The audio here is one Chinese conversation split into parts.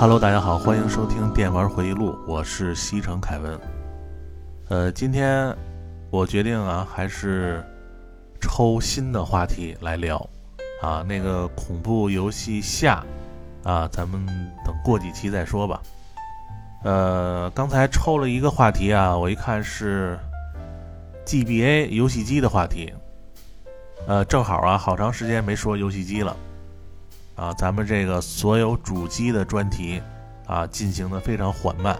Hello，大家好，欢迎收听电玩回忆录，我是西城凯文。呃，今天我决定啊，还是抽新的话题来聊啊，那个恐怖游戏下啊，咱们等过几期再说吧。呃，刚才抽了一个话题啊，我一看是 GBA 游戏机的话题。呃，正好啊，好长时间没说游戏机了。啊，咱们这个所有主机的专题啊，进行的非常缓慢。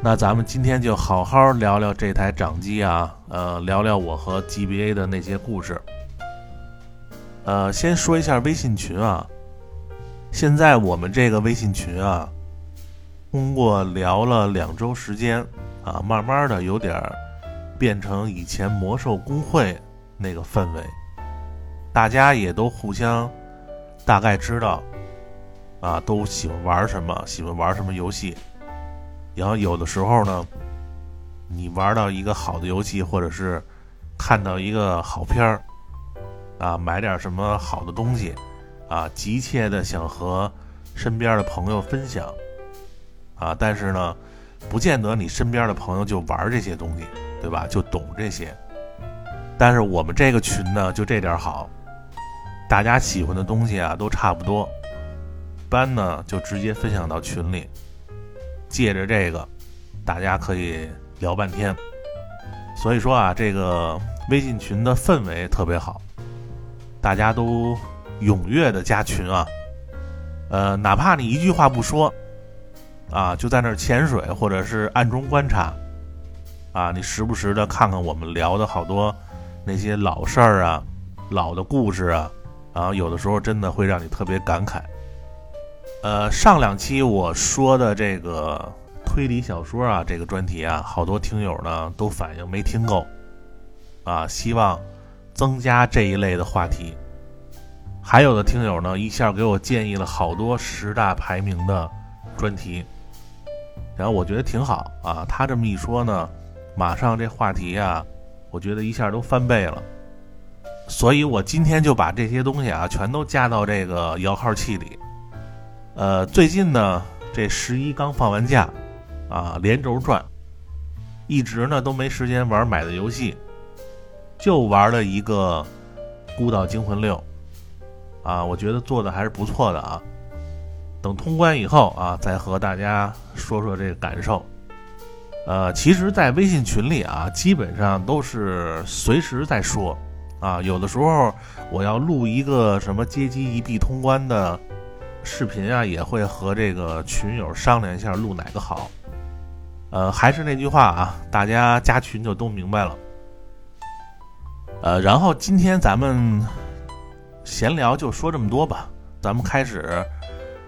那咱们今天就好好聊聊这台掌机啊，呃，聊聊我和 GBA 的那些故事。呃，先说一下微信群啊，现在我们这个微信群啊，通过聊了两周时间啊，慢慢的有点变成以前魔兽公会那个氛围，大家也都互相。大概知道，啊，都喜欢玩什么，喜欢玩什么游戏。然后有的时候呢，你玩到一个好的游戏，或者是看到一个好片儿，啊，买点什么好的东西，啊，急切的想和身边的朋友分享，啊，但是呢，不见得你身边的朋友就玩这些东西，对吧？就懂这些。但是我们这个群呢，就这点好。大家喜欢的东西啊，都差不多，一般呢就直接分享到群里，借着这个，大家可以聊半天。所以说啊，这个微信群的氛围特别好，大家都踊跃的加群啊，呃，哪怕你一句话不说，啊，就在那儿潜水或者是暗中观察，啊，你时不时的看看我们聊的好多那些老事儿啊，老的故事啊。啊，有的时候真的会让你特别感慨。呃，上两期我说的这个推理小说啊，这个专题啊，好多听友呢都反映没听够，啊，希望增加这一类的话题。还有的听友呢，一下给我建议了好多十大排名的专题，然后我觉得挺好啊。他这么一说呢，马上这话题啊，我觉得一下都翻倍了。所以我今天就把这些东西啊，全都加到这个摇号器里。呃，最近呢，这十一刚放完假，啊，连轴转，一直呢都没时间玩买的游戏，就玩了一个《孤岛惊魂六》，啊，我觉得做的还是不错的啊。等通关以后啊，再和大家说说这个感受。呃，其实，在微信群里啊，基本上都是随时在说。啊，有的时候我要录一个什么街机一币通关的视频啊，也会和这个群友商量一下录哪个好。呃，还是那句话啊，大家加群就都明白了。呃，然后今天咱们闲聊就说这么多吧，咱们开始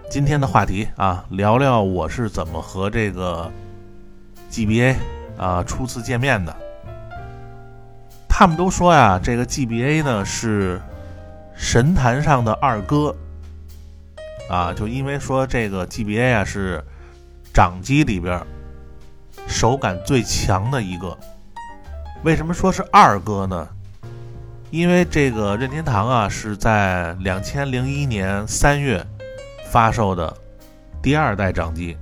今天的话题啊，聊聊我是怎么和这个 GBA 啊初次见面的。他们都说呀，这个 GBA 呢是神坛上的二哥啊，就因为说这个 GBA 啊是掌机里边手感最强的一个。为什么说是二哥呢？因为这个任天堂啊是在两千零一年三月发售的第二代掌机，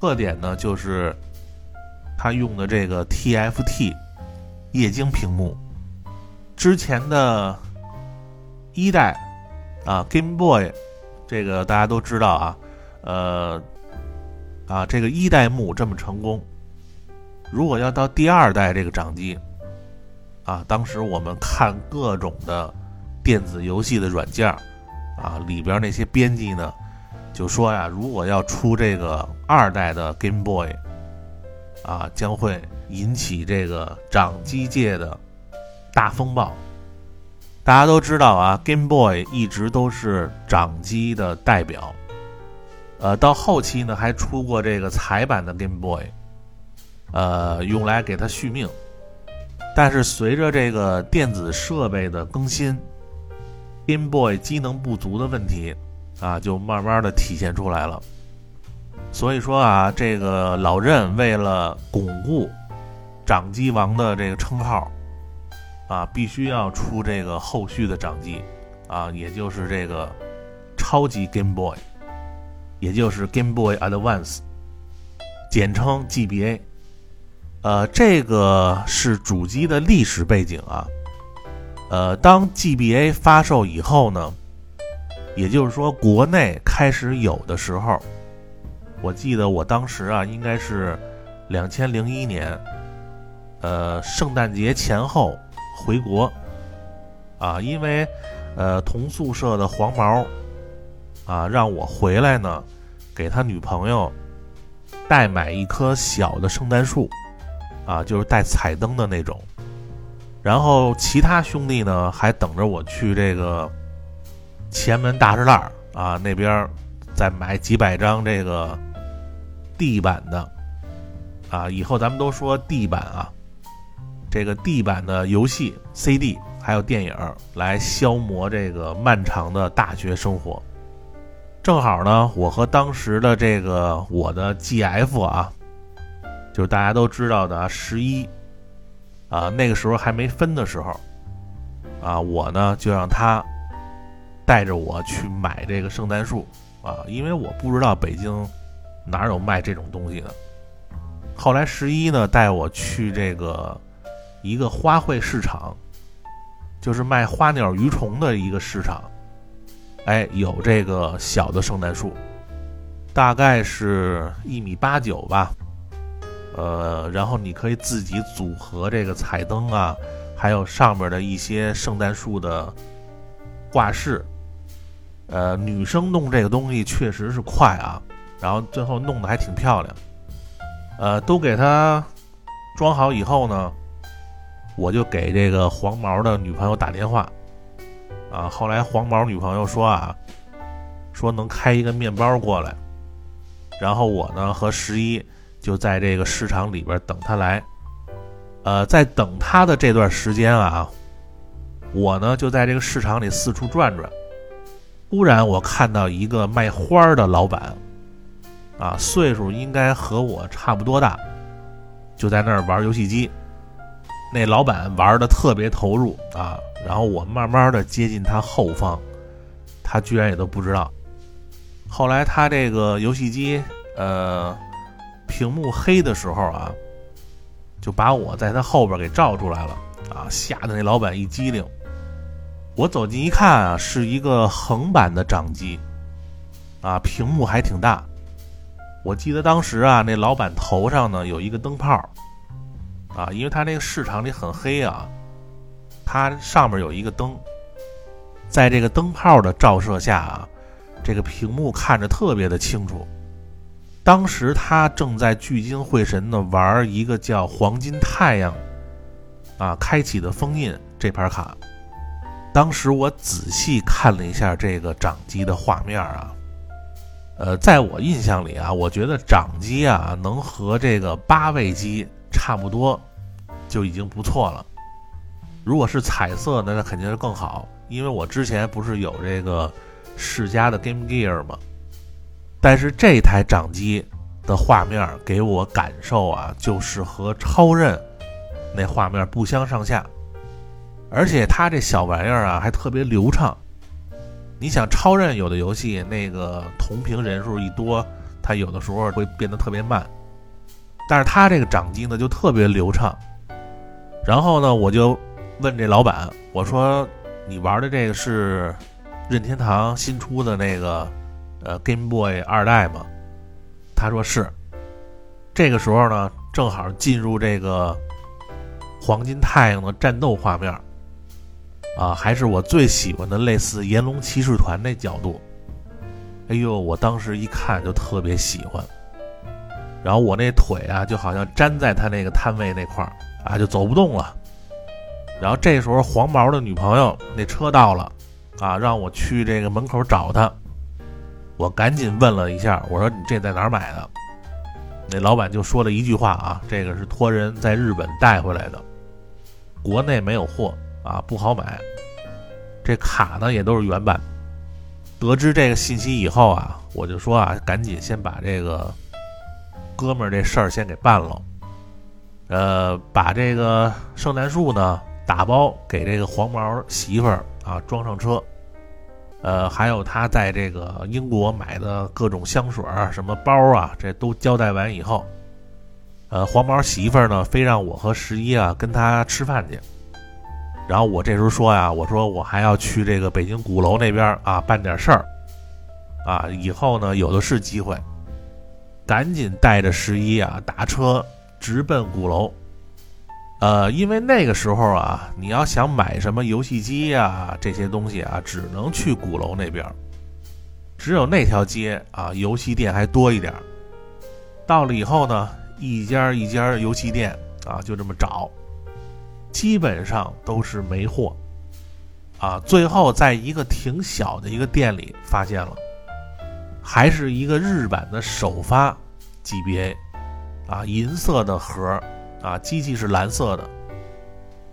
特点呢就是它用的这个 TFT。液晶屏幕，之前的一代啊，Game Boy，这个大家都知道啊，呃，啊，这个一代目这么成功，如果要到第二代这个掌机，啊，当时我们看各种的电子游戏的软件啊，里边那些编辑呢，就说呀，如果要出这个二代的 Game Boy，啊，将会。引起这个掌机界的大风暴。大家都知道啊，Game Boy 一直都是掌机的代表。呃，到后期呢，还出过这个彩版的 Game Boy，呃，用来给它续命。但是随着这个电子设备的更新，Game Boy 机能不足的问题啊，就慢慢的体现出来了。所以说啊，这个老任为了巩固。掌机王的这个称号，啊，必须要出这个后续的掌机，啊，也就是这个超级 Game Boy。也就是 Game Boy Advance，简称 GBA。呃，这个是主机的历史背景啊。呃，当 GBA 发售以后呢，也就是说国内开始有的时候，我记得我当时啊，应该是两千零一年，呃，圣诞节前后回国啊，因为呃同宿舍的黄毛啊让我回来呢，给他女朋友代买一棵小的圣诞树啊，就是带彩灯的那种。然后其他兄弟呢，还等着我去这个前门大栅栏啊那边，再买几百张这个地板的啊。以后咱们都说地板啊，这个地版的游戏 CD 还有电影来消磨这个漫长的大学生活。正好呢，我和当时的这个我的 GF 啊，就是大家都知道的十一。啊，那个时候还没分的时候，啊，我呢就让他带着我去买这个圣诞树，啊，因为我不知道北京哪有卖这种东西的。后来十一呢带我去这个一个花卉市场，就是卖花鸟鱼虫的一个市场，哎，有这个小的圣诞树，大概是一米八九吧。呃，然后你可以自己组合这个彩灯啊，还有上面的一些圣诞树的挂饰。呃，女生弄这个东西确实是快啊，然后最后弄得还挺漂亮。呃，都给它装好以后呢，我就给这个黄毛的女朋友打电话。啊，后来黄毛女朋友说啊，说能开一个面包过来，然后我呢和十一。就在这个市场里边等他来，呃，在等他的这段时间啊，我呢就在这个市场里四处转转。忽然我看到一个卖花的老板，啊，岁数应该和我差不多大，就在那儿玩游戏机。那老板玩的特别投入啊，然后我慢慢的接近他后方，他居然也都不知道。后来他这个游戏机，呃。屏幕黑的时候啊，就把我在他后边给照出来了啊，吓得那老板一激灵。我走近一看啊，是一个横版的掌机，啊，屏幕还挺大。我记得当时啊，那老板头上呢有一个灯泡，啊，因为他那个市场里很黑啊，他上面有一个灯，在这个灯泡的照射下啊，这个屏幕看着特别的清楚。当时他正在聚精会神的玩一个叫“黄金太阳”啊开启的封印这盘卡。当时我仔细看了一下这个掌机的画面啊，呃，在我印象里啊，我觉得掌机啊能和这个八位机差不多，就已经不错了。如果是彩色的，那肯定是更好，因为我之前不是有这个世嘉的 Game Gear 吗？但是这台掌机的画面给我感受啊，就是和超任那画面不相上下，而且它这小玩意儿啊还特别流畅。你想超任有的游戏那个同屏人数一多，它有的时候会变得特别慢，但是他这个掌机呢就特别流畅。然后呢，我就问这老板，我说你玩的这个是任天堂新出的那个？呃，Game Boy 二代吗，他说是。这个时候呢，正好进入这个黄金太阳的战斗画面，啊，还是我最喜欢的类似炎龙骑士团那角度。哎呦，我当时一看就特别喜欢。然后我那腿啊，就好像粘在他那个摊位那块儿啊，就走不动了。然后这时候黄毛的女朋友那车到了，啊，让我去这个门口找他。我赶紧问了一下，我说：“你这在哪儿买的？”那老板就说了一句话啊：“这个是托人在日本带回来的，国内没有货啊，不好买。这卡呢也都是原版。”得知这个信息以后啊，我就说啊，赶紧先把这个哥们儿这事儿先给办了，呃，把这个圣诞树呢打包给这个黄毛媳妇儿啊装上车。呃，还有他在这个英国买的各种香水儿、什么包啊，这都交代完以后，呃，黄毛媳妇儿呢，非让我和十一啊跟他吃饭去。然后我这时候说呀，我说我还要去这个北京鼓楼那边啊办点事儿，啊，以后呢有的是机会，赶紧带着十一啊打车直奔鼓楼。呃，因为那个时候啊，你要想买什么游戏机呀这些东西啊，只能去鼓楼那边，只有那条街啊，游戏店还多一点。到了以后呢，一家一家游戏店啊，就这么找，基本上都是没货。啊，最后在一个挺小的一个店里发现了，还是一个日版的首发 GBA，啊，银色的盒。啊，机器是蓝色的。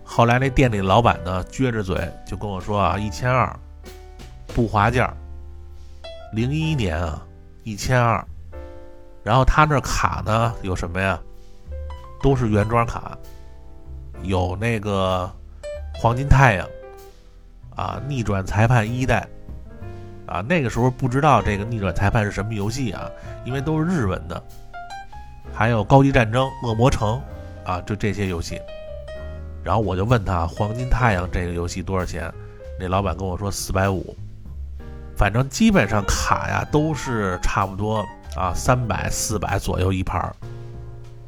后来那店里老板呢，撅着嘴就跟我说啊，一千二，不划价。零一年啊，一千二。然后他那卡呢有什么呀？都是原装卡，有那个黄金太阳，啊，逆转裁判一代，啊，那个时候不知道这个逆转裁判是什么游戏啊，因为都是日文的。还有高级战争、恶魔城。啊，就这些游戏，然后我就问他《黄金太阳》这个游戏多少钱？那老板跟我说四百五，反正基本上卡呀都是差不多啊三百四百左右一盘儿。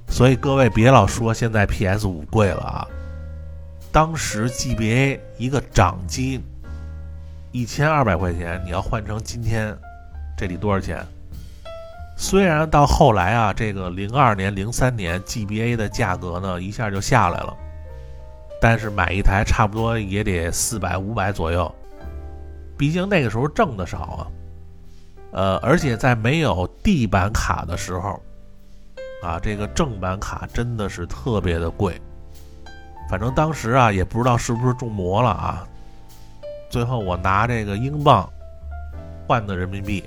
所以各位别老说现在 PS 五贵了啊，当时 GBA 一个掌机一千二百块钱，你要换成今天，这得多少钱？虽然到后来啊，这个零二年、零三年 GBA 的价格呢一下就下来了，但是买一台差不多也得四百、五百左右。毕竟那个时候挣的少啊，呃，而且在没有地板卡的时候，啊，这个正版卡真的是特别的贵。反正当时啊，也不知道是不是中魔了啊，最后我拿这个英镑换的人民币。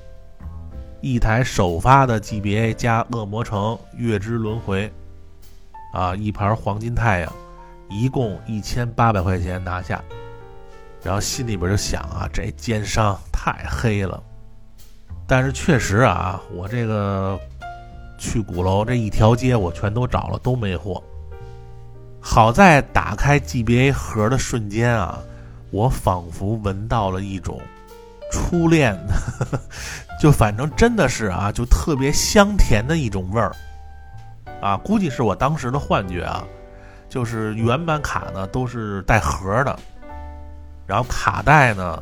一台首发的 GBA 加《恶魔城月之轮回》，啊，一盘黄金太阳，一共一千八百块钱拿下，然后心里边就想啊，这奸商太黑了。但是确实啊，我这个去鼓楼这一条街我全都找了，都没货。好在打开 GBA 盒的瞬间啊，我仿佛闻到了一种。初恋的，就反正真的是啊，就特别香甜的一种味儿，啊，估计是我当时的幻觉啊。就是原版卡呢都是带盒的，然后卡带呢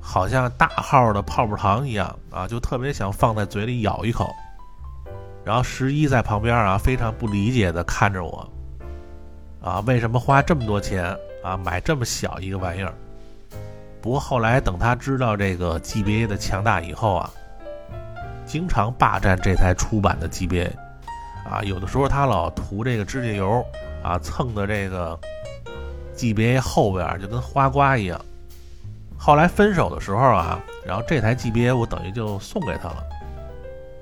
好像大号的泡泡糖一样啊，就特别想放在嘴里咬一口。然后十一在旁边啊，非常不理解的看着我，啊，为什么花这么多钱啊买这么小一个玩意儿？不过后来等他知道这个 GBA 的强大以后啊，经常霸占这台出版的 GBA，啊，有的时候他老涂这个指甲油啊，蹭的这个 GBA 后边就跟花瓜一样。后来分手的时候啊，然后这台 GBA 我等于就送给他了。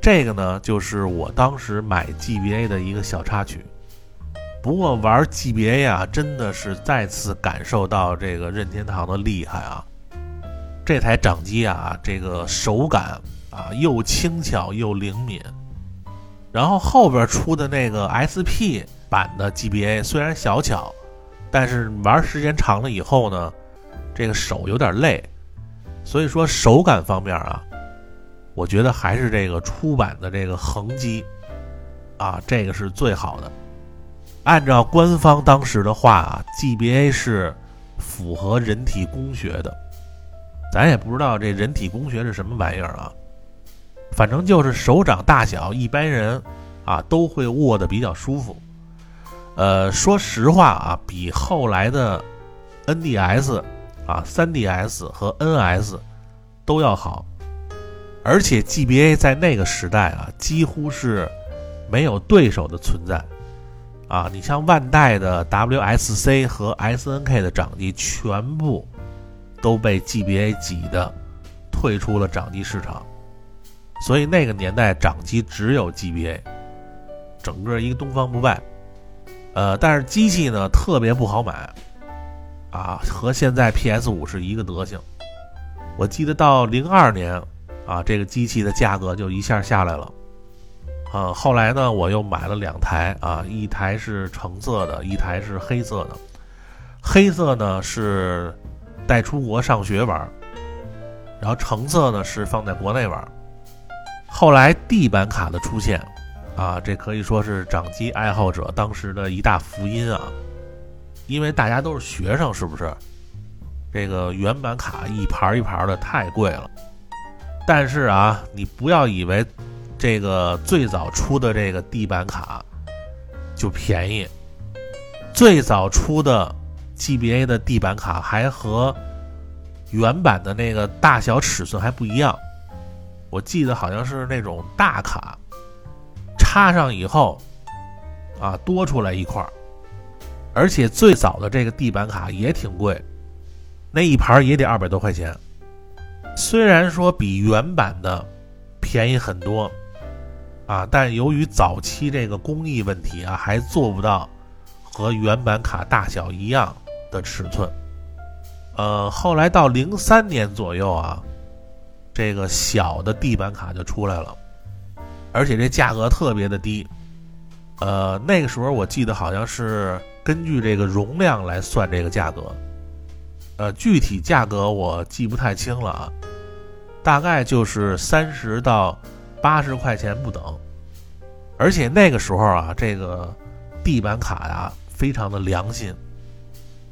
这个呢，就是我当时买 GBA 的一个小插曲。不过玩 GBA 啊，真的是再次感受到这个任天堂的厉害啊！这台掌机啊，这个手感啊，又轻巧又灵敏。然后后边出的那个 SP 版的 GBA 虽然小巧，但是玩时间长了以后呢，这个手有点累。所以说手感方面啊，我觉得还是这个出版的这个横机啊，这个是最好的。按照官方当时的话啊，GBA 是符合人体工学的，咱也不知道这人体工学是什么玩意儿啊，反正就是手掌大小，一般人啊都会握得比较舒服。呃，说实话啊，比后来的 NDS 啊、3DS 和 NS 都要好，而且 GBA 在那个时代啊，几乎是没有对手的存在。啊，你像万代的 WSC 和 SNK 的掌机，全部都被 GBA 挤的退出了掌机市场，所以那个年代掌机只有 GBA，整个一个东方不败。呃，但是机器呢特别不好买，啊，和现在 PS 五是一个德行。我记得到零二年啊，这个机器的价格就一下下来了。啊，后来呢，我又买了两台啊，一台是橙色的，一台是黑色的。黑色呢是带出国上学玩，然后橙色呢是放在国内玩。后来地板卡的出现，啊，这可以说是掌机爱好者当时的一大福音啊，因为大家都是学生，是不是？这个原版卡一盘一盘的太贵了。但是啊，你不要以为。这个最早出的这个地板卡就便宜，最早出的 GBA 的地板卡还和原版的那个大小尺寸还不一样，我记得好像是那种大卡，插上以后啊多出来一块儿，而且最早的这个地板卡也挺贵，那一盘也得二百多块钱，虽然说比原版的便宜很多。啊，但由于早期这个工艺问题啊，还做不到和原版卡大小一样的尺寸。呃，后来到零三年左右啊，这个小的地板卡就出来了，而且这价格特别的低。呃，那个时候我记得好像是根据这个容量来算这个价格，呃，具体价格我记不太清了啊，大概就是三十到。八十块钱不等，而且那个时候啊，这个地板卡呀非常的良心，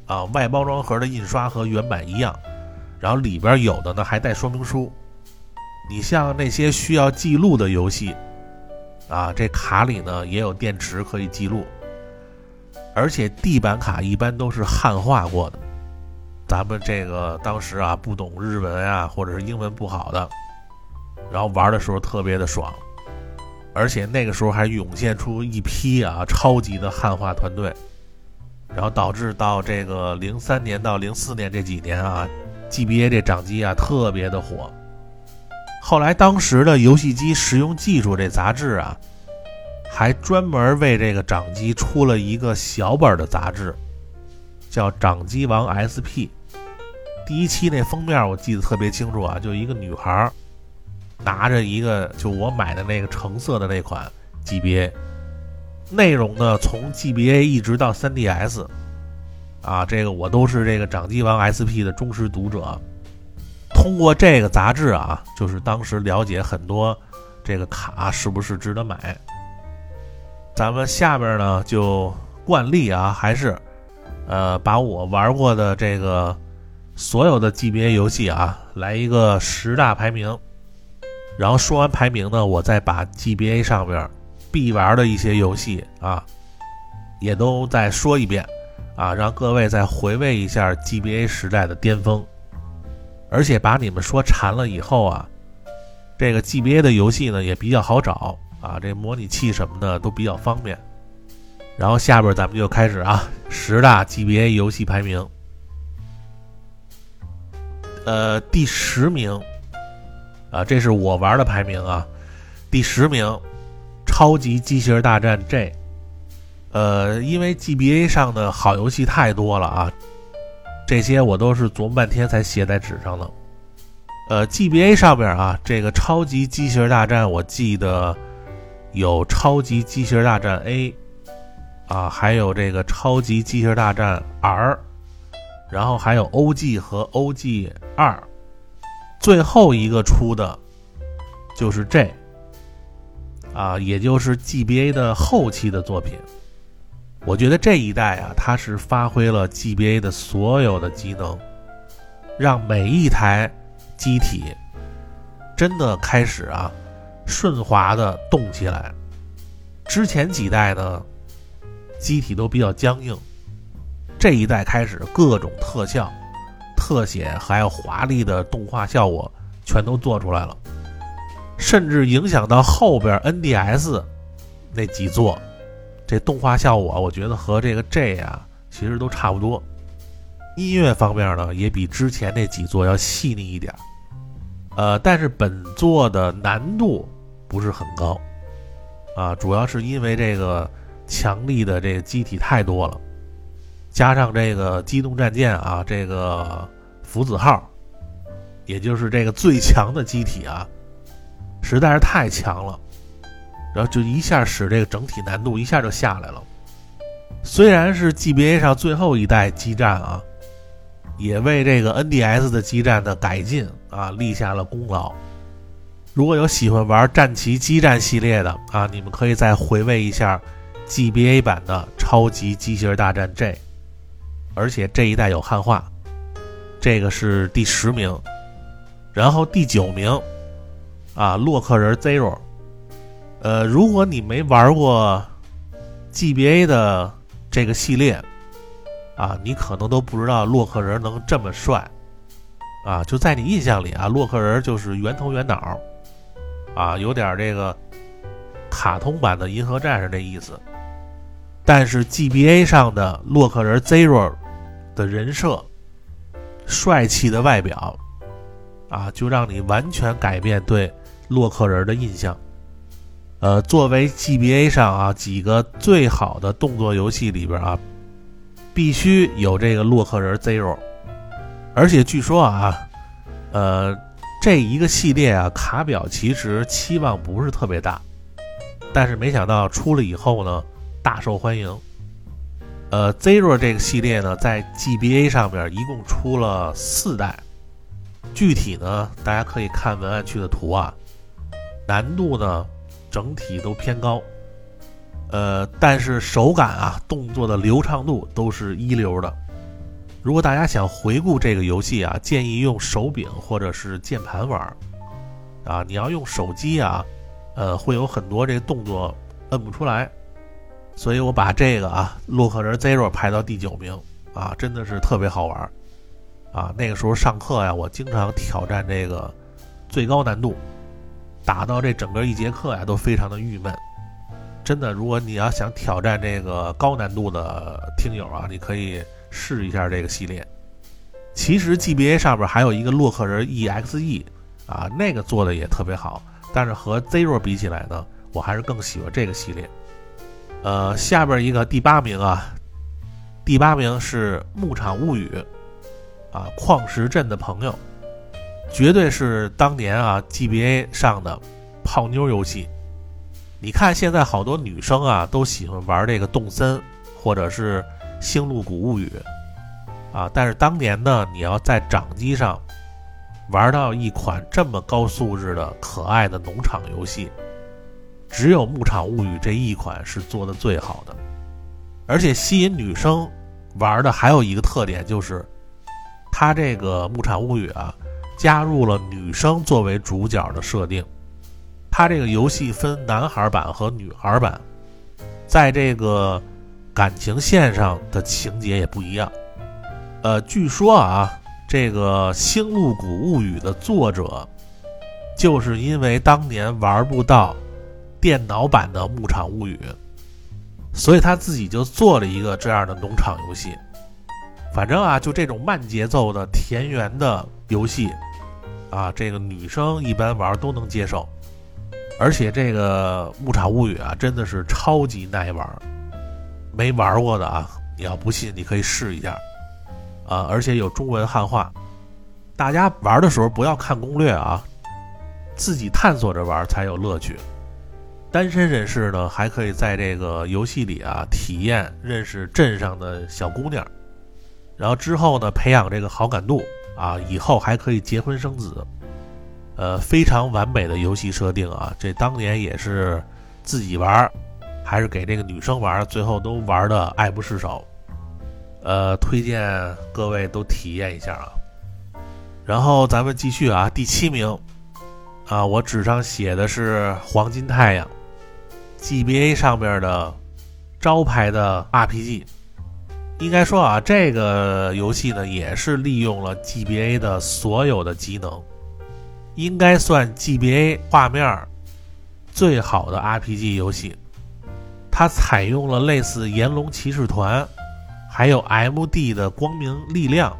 啊，外包装盒的印刷和原版一样，然后里边有的呢还带说明书。你像那些需要记录的游戏，啊，这卡里呢也有电池可以记录，而且地板卡一般都是汉化过的。咱们这个当时啊不懂日文啊，或者是英文不好的。然后玩的时候特别的爽，而且那个时候还涌现出一批啊超级的汉化团队，然后导致到这个零三年到零四年这几年啊，GBA 这掌机啊特别的火。后来当时的游戏机实用技术这杂志啊，还专门为这个掌机出了一个小本的杂志，叫《掌机王 SP》。第一期那封面我记得特别清楚啊，就一个女孩。拿着一个就我买的那个橙色的那款 GBA，内容呢从 GBA 一直到 3DS，啊，这个我都是这个掌机王 SP 的忠实读者。通过这个杂志啊，就是当时了解很多这个卡是不是值得买。咱们下边呢就惯例啊，还是呃把我玩过的这个所有的 GBA 游戏啊来一个十大排名。然后说完排名呢，我再把 GBA 上面必玩的一些游戏啊，也都再说一遍啊，让各位再回味一下 GBA 时代的巅峰。而且把你们说馋了以后啊，这个 GBA 的游戏呢也比较好找啊，这模拟器什么的都比较方便。然后下边咱们就开始啊，十大 GBA 游戏排名。呃，第十名。啊，这是我玩的排名啊，第十名，《超级机器人大战 J》。呃，因为 GBA 上的好游戏太多了啊，这些我都是琢磨半天才写在纸上的。呃，GBA 上面啊，这个《超级机器人大战》，我记得有《超级机器人大战 A》，啊，还有这个《超级机器人大战 R》，然后还有 OG 和 OG 二。最后一个出的，就是这，啊，也就是 GBA 的后期的作品。我觉得这一代啊，它是发挥了 GBA 的所有的机能，让每一台机体真的开始啊顺滑的动起来。之前几代呢，机体都比较僵硬，这一代开始各种特效。特写还有华丽的动画效果全都做出来了，甚至影响到后边 NDS 那几座，这动画效果我觉得和这个 J 啊其实都差不多。音乐方面呢也比之前那几座要细腻一点，呃，但是本作的难度不是很高，啊，主要是因为这个强力的这个机体太多了，加上这个机动战舰啊这个。福子号，也就是这个最强的机体啊，实在是太强了，然后就一下使这个整体难度一下就下来了。虽然是 GBA 上最后一代基站啊，也为这个 NDS 的基站的改进啊立下了功劳。如果有喜欢玩战旗基站系列的啊，你们可以再回味一下 GBA 版的《超级机器人大战 J》，而且这一代有汉化。这个是第十名，然后第九名啊，洛克人 Zero。呃，如果你没玩过 GBA 的。这个系列，啊，你可能都不知道洛克人能这么帅，啊，就在你印象里啊，洛克人就是圆头圆脑，啊，有点这个卡通版的银河战士那意思。但是 GBA 上的洛克人 Zero 的人设，帅气的外表，啊，就让你完全改变对洛克人的印象。呃，作为 GBA 上啊几个最好的动作游戏里边啊，必须有这个洛克人 Zero，而且据说啊，呃，这一个系列啊卡表其实期望不是特别大，但是没想到出了以后呢，大受欢迎。呃，Zero 这个系列呢，在 GBA 上面一共出了四代，具体呢，大家可以看文案区的图啊，难度呢。整体都偏高，呃，但是手感啊，动作的流畅度都是一流的。如果大家想回顾这个游戏啊，建议用手柄或者是键盘玩啊。你要用手机啊，呃，会有很多这个动作摁不出来。所以我把这个啊，洛克人 Zero 排到第九名啊，真的是特别好玩啊。那个时候上课呀，我经常挑战这个最高难度。打到这整个一节课呀，都非常的郁闷。真的，如果你要想挑战这个高难度的听友啊，你可以试一下这个系列。其实 GBA 上边还有一个洛克人 EXE 啊，那个做的也特别好。但是和 Zero 比起来呢，我还是更喜欢这个系列。呃，下边一个第八名啊，第八名是《牧场物语》啊，矿石镇的朋友。绝对是当年啊，GBA 上的泡妞游戏。你看现在好多女生啊，都喜欢玩这个动森或者是星露谷物语啊。但是当年呢，你要在掌机上玩到一款这么高素质的可爱的农场游戏，只有牧场物语这一款是做的最好的。而且吸引女生玩的还有一个特点就是，它这个牧场物语啊。加入了女生作为主角的设定，它这个游戏分男孩版和女孩版，在这个感情线上的情节也不一样。呃，据说啊，这个《星露谷物语》的作者，就是因为当年玩不到电脑版的《牧场物语》，所以他自己就做了一个这样的农场游戏。反正啊，就这种慢节奏的田园的游戏。啊，这个女生一般玩都能接受，而且这个《牧场物语》啊，真的是超级耐玩。没玩过的啊，你要不信，你可以试一下啊，而且有中文汉化。大家玩的时候不要看攻略啊，自己探索着玩才有乐趣。单身人士呢，还可以在这个游戏里啊体验认识镇上的小姑娘，然后之后呢培养这个好感度。啊，以后还可以结婚生子，呃，非常完美的游戏设定啊！这当年也是自己玩，还是给这个女生玩，最后都玩的爱不释手。呃，推荐各位都体验一下啊。然后咱们继续啊，第七名啊，我纸上写的是黄金太阳，GBA 上面的招牌的 RPG。应该说啊，这个游戏呢也是利用了 GBA 的所有的机能，应该算 GBA 画面最好的 RPG 游戏。它采用了类似《炎龙骑士团》还有 MD 的光明力量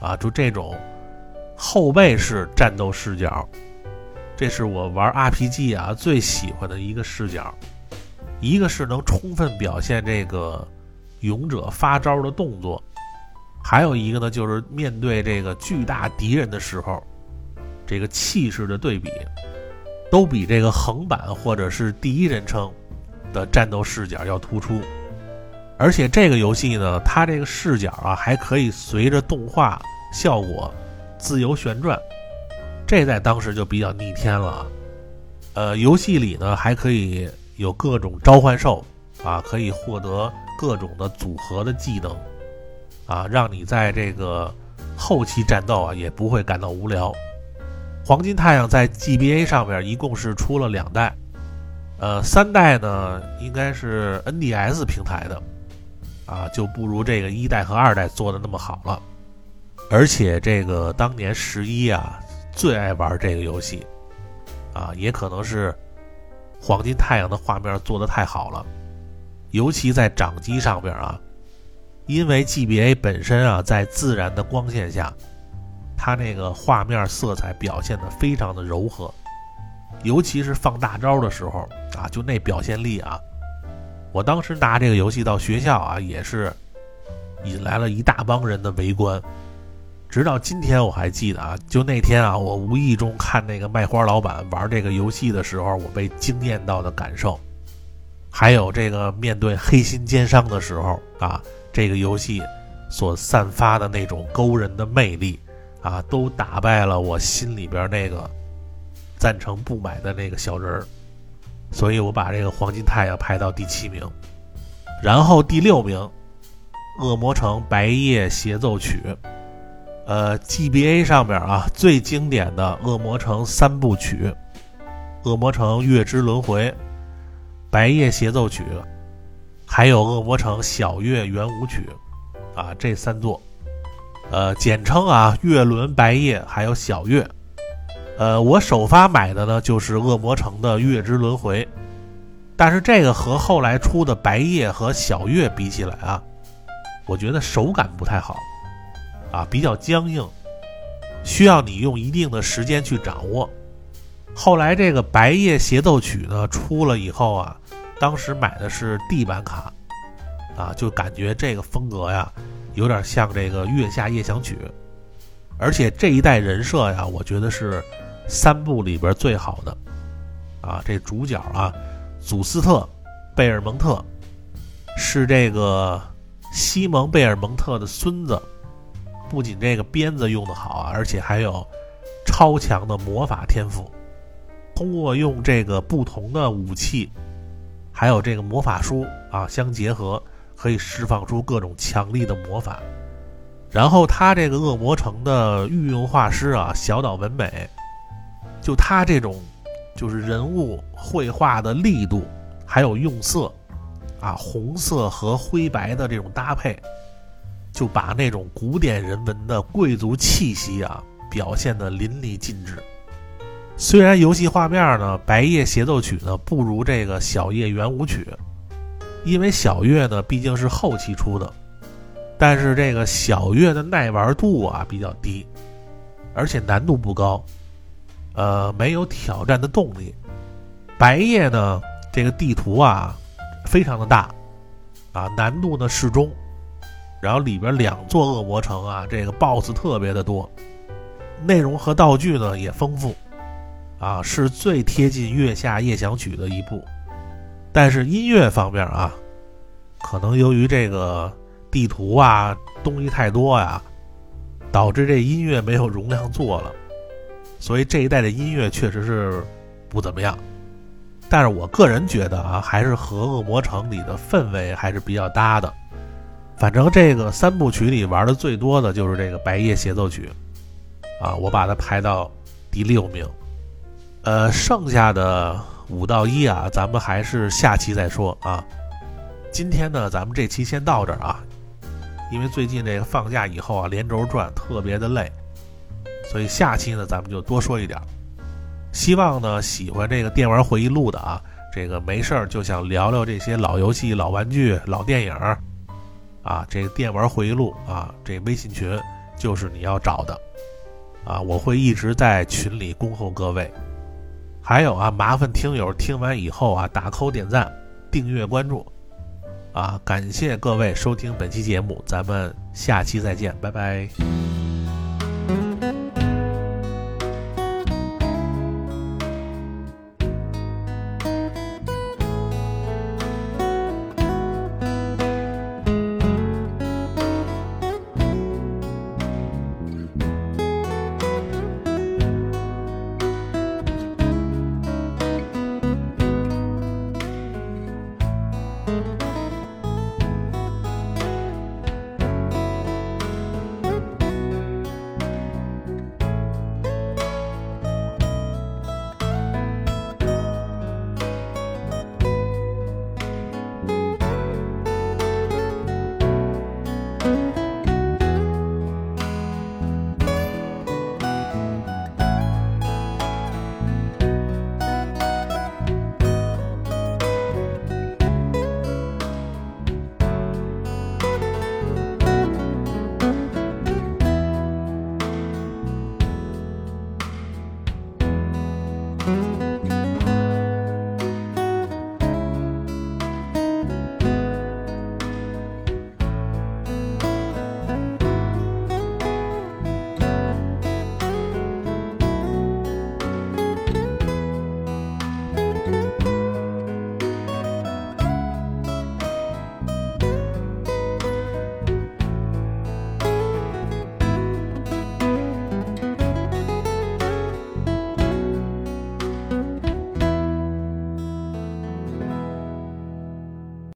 啊，就这种后背式战斗视角，这是我玩 RPG 啊最喜欢的一个视角。一个是能充分表现这个。勇者发招的动作，还有一个呢，就是面对这个巨大敌人的时候，这个气势的对比，都比这个横版或者是第一人称的战斗视角要突出。而且这个游戏呢，它这个视角啊，还可以随着动画效果自由旋转，这在当时就比较逆天了。呃，游戏里呢还可以有各种召唤兽啊，可以获得各种的组合的技能啊，让你在这个后期战斗啊也不会感到无聊。黄金太阳在 GBA 上面一共是出了两代，呃，三代呢应该是 NDS 平台的。啊，就不如这个一代和二代做的那么好了，而且这个当年十一啊最爱玩这个游戏，啊，也可能是黄金太阳的画面做的太好了，尤其在掌机上边啊，因为 GBA 本身啊在自然的光线下，它那个画面色彩表现的非常的柔和，尤其是放大招的时候啊，就那表现力啊。我当时拿这个游戏到学校啊，也是引来了一大帮人的围观。直到今天我还记得啊，就那天啊，我无意中看那个卖花老板玩这个游戏的时候，我被惊艳到的感受，还有这个面对黑心奸商的时候啊，这个游戏所散发的那种勾人的魅力啊，都打败了我心里边那个赞成不买的那个小人儿。所以我把这个黄金太阳排到第七名，然后第六名，《恶魔城白夜协奏曲》。呃，GBA 上面啊最经典的《恶魔城三部曲》，《恶魔城月之轮回》、《白夜协奏曲》，还有《恶魔城小月圆舞曲》，啊，这三座，呃，简称啊月轮白夜还有小月。呃，我首发买的呢就是恶魔城的月之轮回，但是这个和后来出的白夜和小月比起来啊，我觉得手感不太好，啊，比较僵硬，需要你用一定的时间去掌握。后来这个白夜协奏曲呢出了以后啊，当时买的是 D 版卡，啊，就感觉这个风格呀，有点像这个月下夜想曲。而且这一代人设呀，我觉得是三部里边最好的啊。这主角啊，祖斯特·贝尔蒙特是这个西蒙·贝尔蒙特的孙子。不仅这个鞭子用的好啊，而且还有超强的魔法天赋。通过用这个不同的武器，还有这个魔法书啊相结合，可以释放出各种强力的魔法。然后他这个恶魔城的御用画师啊，小岛文美，就他这种，就是人物绘画的力度，还有用色，啊，红色和灰白的这种搭配，就把那种古典人文的贵族气息啊，表现的淋漓尽致。虽然游戏画面呢，《白夜协奏曲》呢不如这个《小夜圆舞曲》，因为小月呢毕竟是后期出的。但是这个小月的耐玩度啊比较低，而且难度不高，呃，没有挑战的动力。白夜呢，这个地图啊非常的大，啊，难度呢适中，然后里边两座恶魔城啊，这个 BOSS 特别的多，内容和道具呢也丰富，啊，是最贴近《月下夜想曲》的一部。但是音乐方面啊，可能由于这个。地图啊，东西太多呀，导致这音乐没有容量做了，所以这一代的音乐确实是不怎么样。但是我个人觉得啊，还是和《恶魔城》里的氛围还是比较搭的。反正这个三部曲里玩的最多的就是这个《白夜协奏曲》，啊，我把它排到第六名。呃，剩下的五到一啊，咱们还是下期再说啊。今天呢，咱们这期先到这儿啊。因为最近这个放假以后啊，连轴转特别的累，所以下期呢咱们就多说一点。希望呢喜欢这个电玩回忆录的啊，这个没事儿就想聊聊这些老游戏、老玩具、老电影啊，这个电玩回忆录啊，这微信群就是你要找的啊，我会一直在群里恭候各位。还有啊，麻烦听友听完以后啊，打扣点赞、订阅关注。啊，感谢各位收听本期节目，咱们下期再见，拜拜。